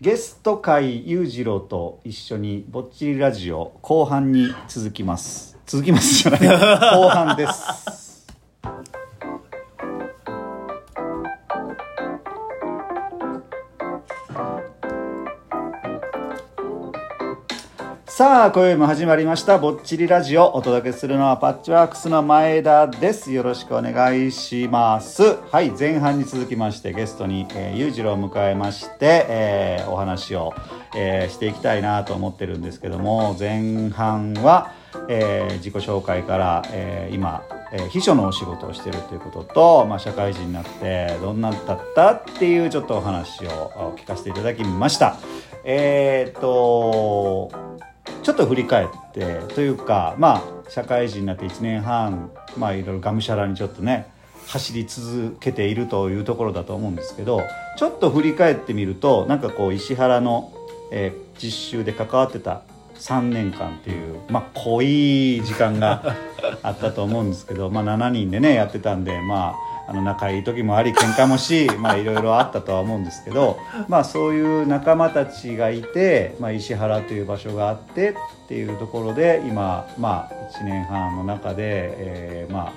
ゲスト会裕次郎と一緒にぼっちりラジオ後半に続きます。続きますじゃない。後半です。さあ今宵も始まりましたぼっちりラジオ。お届けするのはパッチワークスの前田です。よろしくお願いします。はい前半に続きましてゲストに、え、裕次郎を迎えまして、えーお話を、えーしていきたいなと思ってるんですけども前半は、えー自己紹介から、えー今、え秘書のお仕事をしてるということと、まあ、社会人になってどんなんだったっていうちょっとお話を聞かせていただきました。えーっとちょっと振り返ってというかまあ社会人になって1年半まあいろいろがむしゃらにちょっとね走り続けているというところだと思うんですけどちょっと振り返ってみるとなんかこう石原の、えー実習で関わってた3年間っていうまあ濃い時間があったと思うんですけど、まあ、7人でねやってたんでまああの仲いい時もあり喧嘩もし まあいろいろあったとは思うんですけどまあそういう仲間たちがいて、まあ、石原という場所があってっていうところで今まあ1年半の中で、えーまあ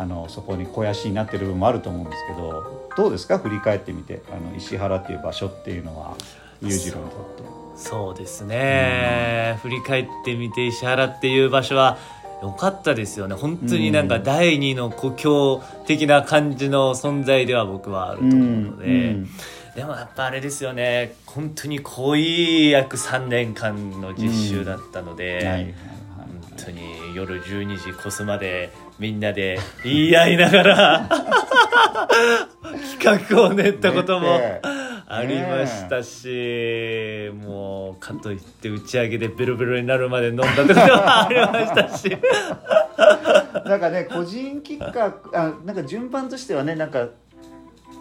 あのそこに肥やしになってる部分もあると思うんですけどどうですか？振り返ってみてあの石原っていう場所っていうのは裕次郎にとって。そうですね、振り返ってみて石原っていう場所は良かったですよね。本当になんか第二の故郷的な感じの存在では僕はあると思うので、うん。でもやっぱあれですよね。本当に濃い約3年間の実習だったので、本当に夜12時越すまでみん。なで言い合い。ながら企画を練ったこともねありましたし、もうかといって打ち上げでベロベロになるまで飲んだってこともありましたし。なんかね個人企画あなんか順番としてはねなんか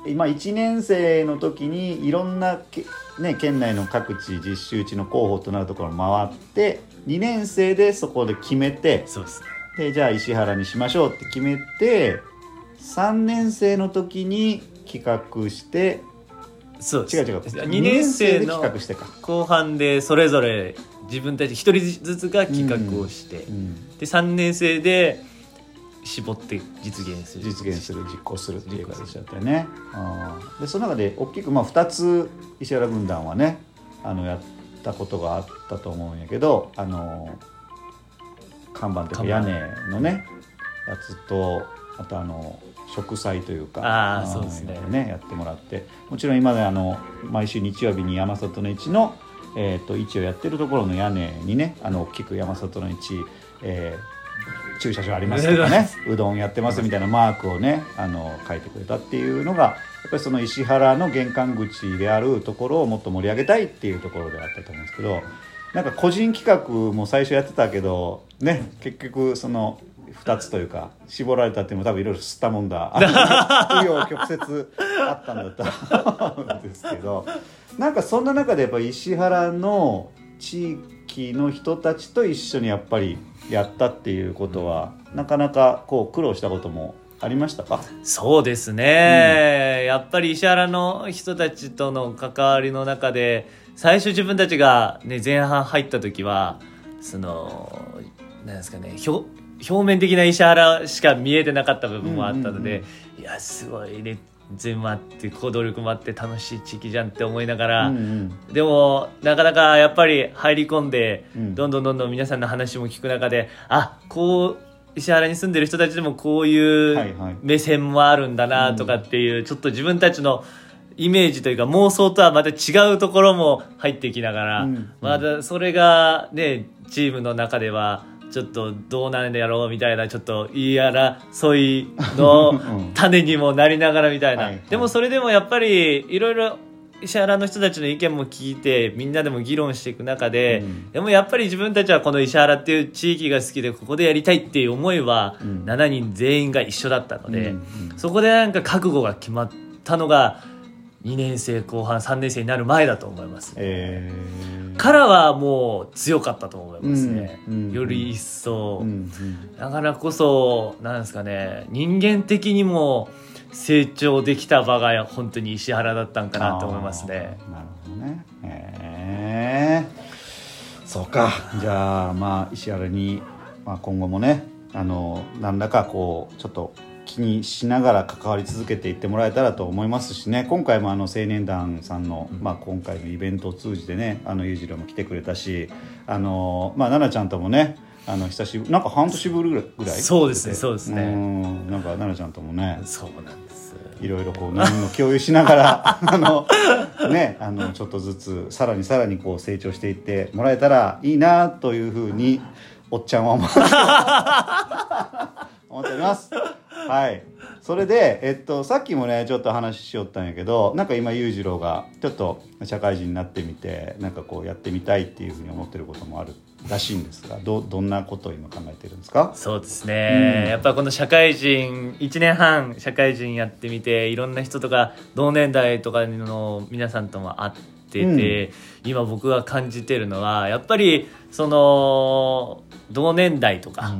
今1年生の時にいろんなけ、ね、県内の各地実習地の候補となるところを回って2年生でそこで決めてそうですね。でじゃあ石原にしましょうって決めて3年生の時に企画してそう違う違う。2年生での企画してか、後半でそれぞれ自分たち一人ずつが企画をして、うん、で3年生で絞って実現する。実現する実行するっていう形だったよね。でその中で大きく、まあ、2つ石原軍団はねあのやったことがあったと思うんやけどあの看板というか屋根のねやつとあとあの植栽というかあそうですね。やってもらってもちろん今であの毎週日曜日に山里の市の、えー、と市をやってるところの屋根にねあの大きく山里の市、えー駐車場ありますとかね うどんやってますみたいなマークをねあの書いてくれたっていうのがやっぱりその石原の玄関口であるところをもっと盛り上げたいっていうところであったと思うんですけどなんか個人企画も最初やってたけどね結局その2つというか絞られたっていうのも多分いろいろ吸ったもんだ。紆余曲折あったんだと思うんですけど。なんかそんな中でやっぱ石原の地域の人たちと一緒にやっぱりやったっていうことはなかなかこう苦労したこともありましたか？そうですね、やっぱり石原の人たちとの関わりの中で最初自分たちが、ね、前半入った時はそのなんですかね表表面的な石原しか見えてなかった部分もあったので、いやすごいね全もあって行動力もあって楽しい地域じゃんって思いながら、うんうん。でもなかなかやっぱり入り込んで、うん。どんどんどんどん皆さんの話も聞く中であこう石原に住んでる人たちでもこういはいはいう目線もあるんだなとかっていう、ちょっと自分たちのイメージというか妄想とはまた違うところも入ってきながら、うんまたそれがねチームの中ではちょっとどうなんだろうみたいなちょっと言い争いのうん。種にもなりながらみたいな、でもそれでもやっぱりいろいろ石原の人たちの意見も聞いてみんなでも議論していく中で、うん。でもやっぱり自分たちはこの石原っていう地域が好きでここでやりたいっていう思いはうん。7人全員が一緒だったので、うんうん。そこでなんか覚悟が決まったのが2年生後半3年生になる前だと思います、えー。からはもう強かったと思いますね、うんうんより一層、うんうん。だからこそなんですかね人間的にも成長できた場が本当に石原だったんかなと思いますね。なるほどね。へえそうか。じゃあまあ石原に、まあ、今後もねあの何らかこうちょっと気にしながら関わり続けていってもらえたらと思いますしね。今回もあの青年団さんの、まあ、今回のイベントを通じてねあの裕次郎も来てくれたしあの、まあ、奈々ちゃんともねあの久しぶりなんか半年ぶりぐらいそうですねそうですね。うん。なんか奈々ちゃんともねそうなんです。いろいろこう何も共有しながら あのねあのちょっとずつさらにさらにこう成長していってもらえたらいいなというふうにおっちゃんは思って思っております はい。それで、えっと、さっきもねちょっと話しよったんやけどなんか今裕次郎がちょっと社会人になってみてなんかこうやってみたいっていうふうに思ってることもあるらしいんですがどどんなことを今考えてるんですか？そうですね、うん。やっぱこの社会人1年半社会人やってみていろんな人とか同年代とかの皆さんとも会ってて、今僕が感じてるのはやっぱりその同年代とか、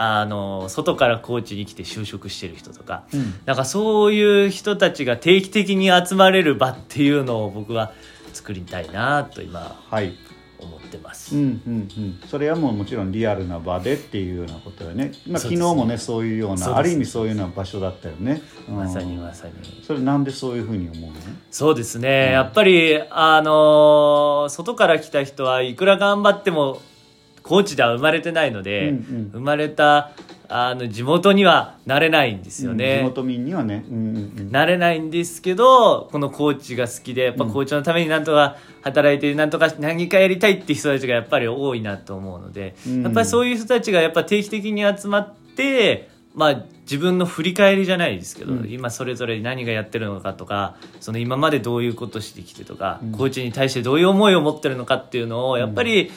あの外から高知に来て就職してる人とか、うん。なんかそういう人たちが定期的に集まれる場っていうのを僕は作りたいなと今はい。思ってます。うんうんうん、それはもうもちろんリアルな場でっていうようなことだよね、まあ、昨日もねそういうようなそうですある意味そういうような場所だったよね、うんまさにまさに。それなんでそういうふうに思うの？そうですね、やっぱり、あのー外から来た人はいくら頑張っても高知では生まれてないので、うんうん。生まれたあの地元にはなれないんですようん地ね。元民にはね、うんうんうん、なれないんですけどこの高知が好きでやっぱ高知のためになんとか働いてなんとか何かやりたいって人たちがやっぱり多いなと思うので、うん。やっぱりそういう人たちがやっぱ定期的に集まって、まあ、自分の振り返りじゃないですけど、うん。今それぞれ何がやってるのかとかその今までどういうことしてきてとか、うん。高知に対してどういう思いを持ってるのかっていうのをやっぱり、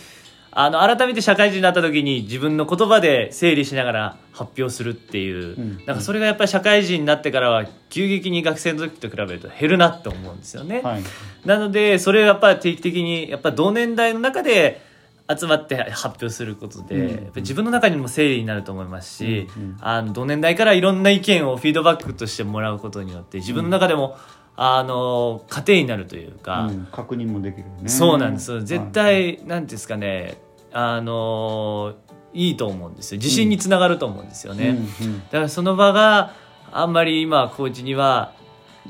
あの改めて社会人になった時に自分の言葉で整理しながら発表するっていう、うん。なんかそれがやっぱり社会人になってからは急激に学生の時と比べると減るなって思うんですよね。はい。なのでそれをやっぱり定期的にやっぱ同年代の中で集まって発表することで、うん。やっぱり自分の中にも整理になると思いますし、うんうん。あの同年代からいろんな意見をフィードバックとしてもらうことによって自分の中でも、あの糧になるというか、うん、確認もできるよね。そうなんです。絶はい。対、なんですかね。あのいいと思うんですよ。自信につながると思うんですよね、うんだからその場があんまり今高知には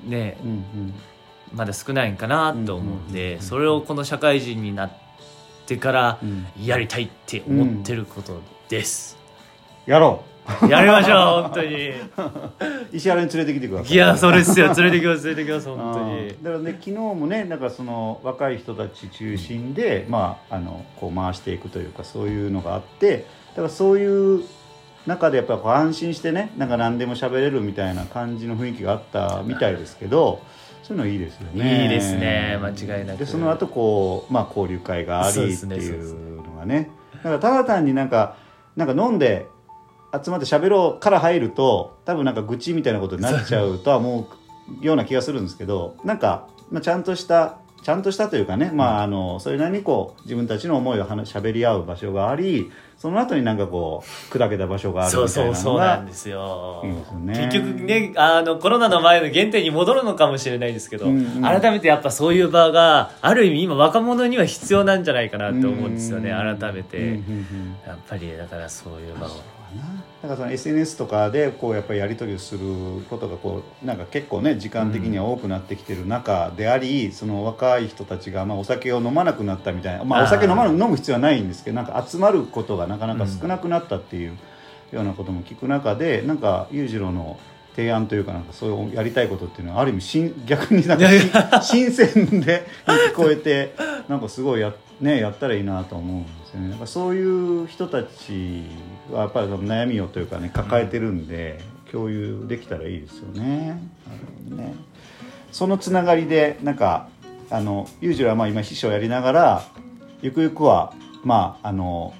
ねうんうん。まだ少ないんかなと思うんうんうんうんうん。でそれをこの社会人になってからうん。やりたいって思ってることです、やろやりましょう本当に。う 石原に連れてきてください。いやそうですよ連れてきます連れてきます本当あにーだからね昨日もねなんかその若い人たち中心で、まあ、あのこう回していくというかそういうのがあってだからそういう中でやっぱこう安心してねなんか何でも喋れるみたいな感じの雰囲気があったみたいですけどそういうのいいですよね。いいですね間違いなく。でその後こう、まあ、交流会がありっていうのがねだからただ単になんかなんか飲んで集まって喋ろうから入ると多分なんか愚痴みたいなことになっちゃうとは思うような気がするんですけどなんか、まあ、ちゃんとしたちゃんとしたというかね、まあ、あのそれなりにこう自分たちの思いを話しゃべり合う場所がありその後になんかこう砕けた場所があるそうみたいそうそうなのがなんですよ。ね。結局ねあのコロナの前の原点に戻るのかもしれないですけど、うんうん。改めてやっぱそういう場がある意味今若者には必要なんじゃないかなって思うんですよねうん。改めて、うんうんうん。やっぱりだからそういう場をだからその SNS とかでこうやっぱりやり取りをすることがこうなんか結構ね時間的には多くなってきてる中であり、その若い人たちがまあお酒を飲まなくなったみたいな、まあ、お酒飲ま飲む必要はないんですけどなんか集まることがなかなか少なくなったっていうようなことも聞く中でなんか裕次郎の提案というかなんかそういうやりたいことっていうのはある意味新逆になんか新新鮮で聞こえてなんかすごいや,、ね、やったらいいなと思うんですよね。なんかそういう人たちはやっぱり悩みをというかね抱えてるんで、共有できたらいいですよね。ねそのつながりでなんかあの裕次郎はまあ今秘書をやりながらゆくゆくはまああの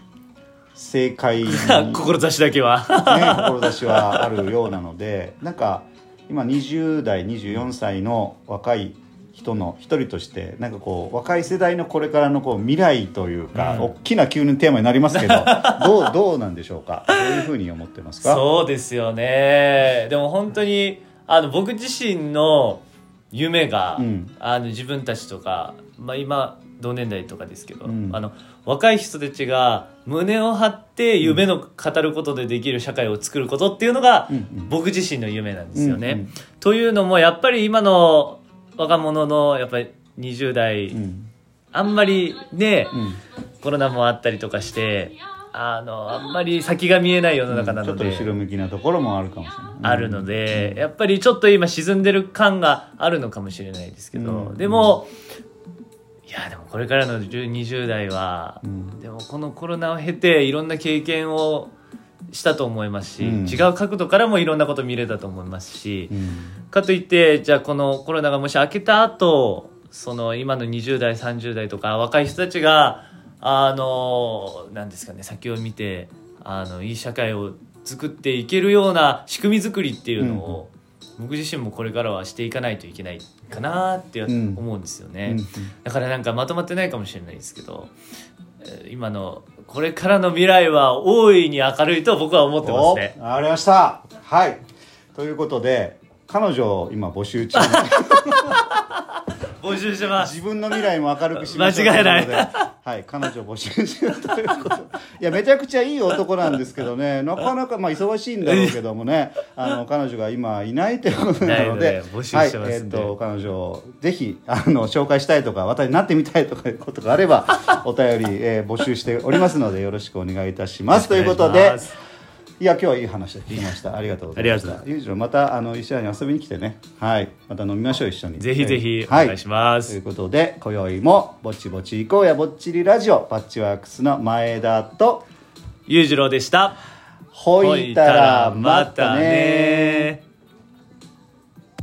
正解に 志だけはね、志はあるようなのでなんか今20代24歳の若い人の一人としてなんかこう若い世代のこれからのこう未来というか、うん。大きな急にテーマになりますけど どうどうなんでしょうか？どういうふうに思ってますか？そうですよね。でも本当にあの僕自身の夢が、うん。あの自分たちとか、まあ、今同年代とかですけど、うん。あの若い人たちが胸を張って夢の語ることでできる社会を作ることっていうのが、僕自身の夢なんですよね。というのもやっぱり今の若者のやっぱり20代、うん。あんまりね、うん。コロナもあったりとかしてあのあんまり先が見えない世の中なちょっとので、後ろ向きなところもあるかもしれないあるので、やっぱりちょっと今沈んでる感があるのかもしれないですけど、うん。でもいやでもこれからの10 20代は、うん。でもこのコロナを経ていろんな経験をしたと思いますし、うん。違う角度からもいろんなこと見れたと思いますし、うん。かといってじゃあこのコロナがもし明けた後その今の20代30代とか若い人たちがあのなんですかね先を見てあのいい社会を作っていけるような仕組み作りっていうのを、僕自身もこれからはしていかないといけないかなってうん。思うんですよね、うん。だからなんかまとまってないかもしれないですけどえー今のこれからの未来は大いに明るいと僕は思ってますね。おありました。はい。ということで彼女を今募集中。募集してます。自分の未来も明るくしましょう間違いないはい彼女募集中ということで。いやめちゃくちゃいい男なんですけどね。なかなかまあ忙しいんだろうけどもね。あの彼女が今いないということなので。で募集してますんで。はいえっと彼女をぜひあの紹介したいとか私になってみたいとかいうことがあればお便り、えー募集しておりますのでよろしくお願いいたします。ということでいや今日はいい話を聞きました。ありがとうございました。裕次郎またあの石原に遊びに来てね。はい。また飲みましょう一緒に。ぜひぜひおはい。願いします、ということで今宵もぼちぼち行こうやぼっちりラジオパッチワークスの前田と裕次郎でした。ほいたらまたね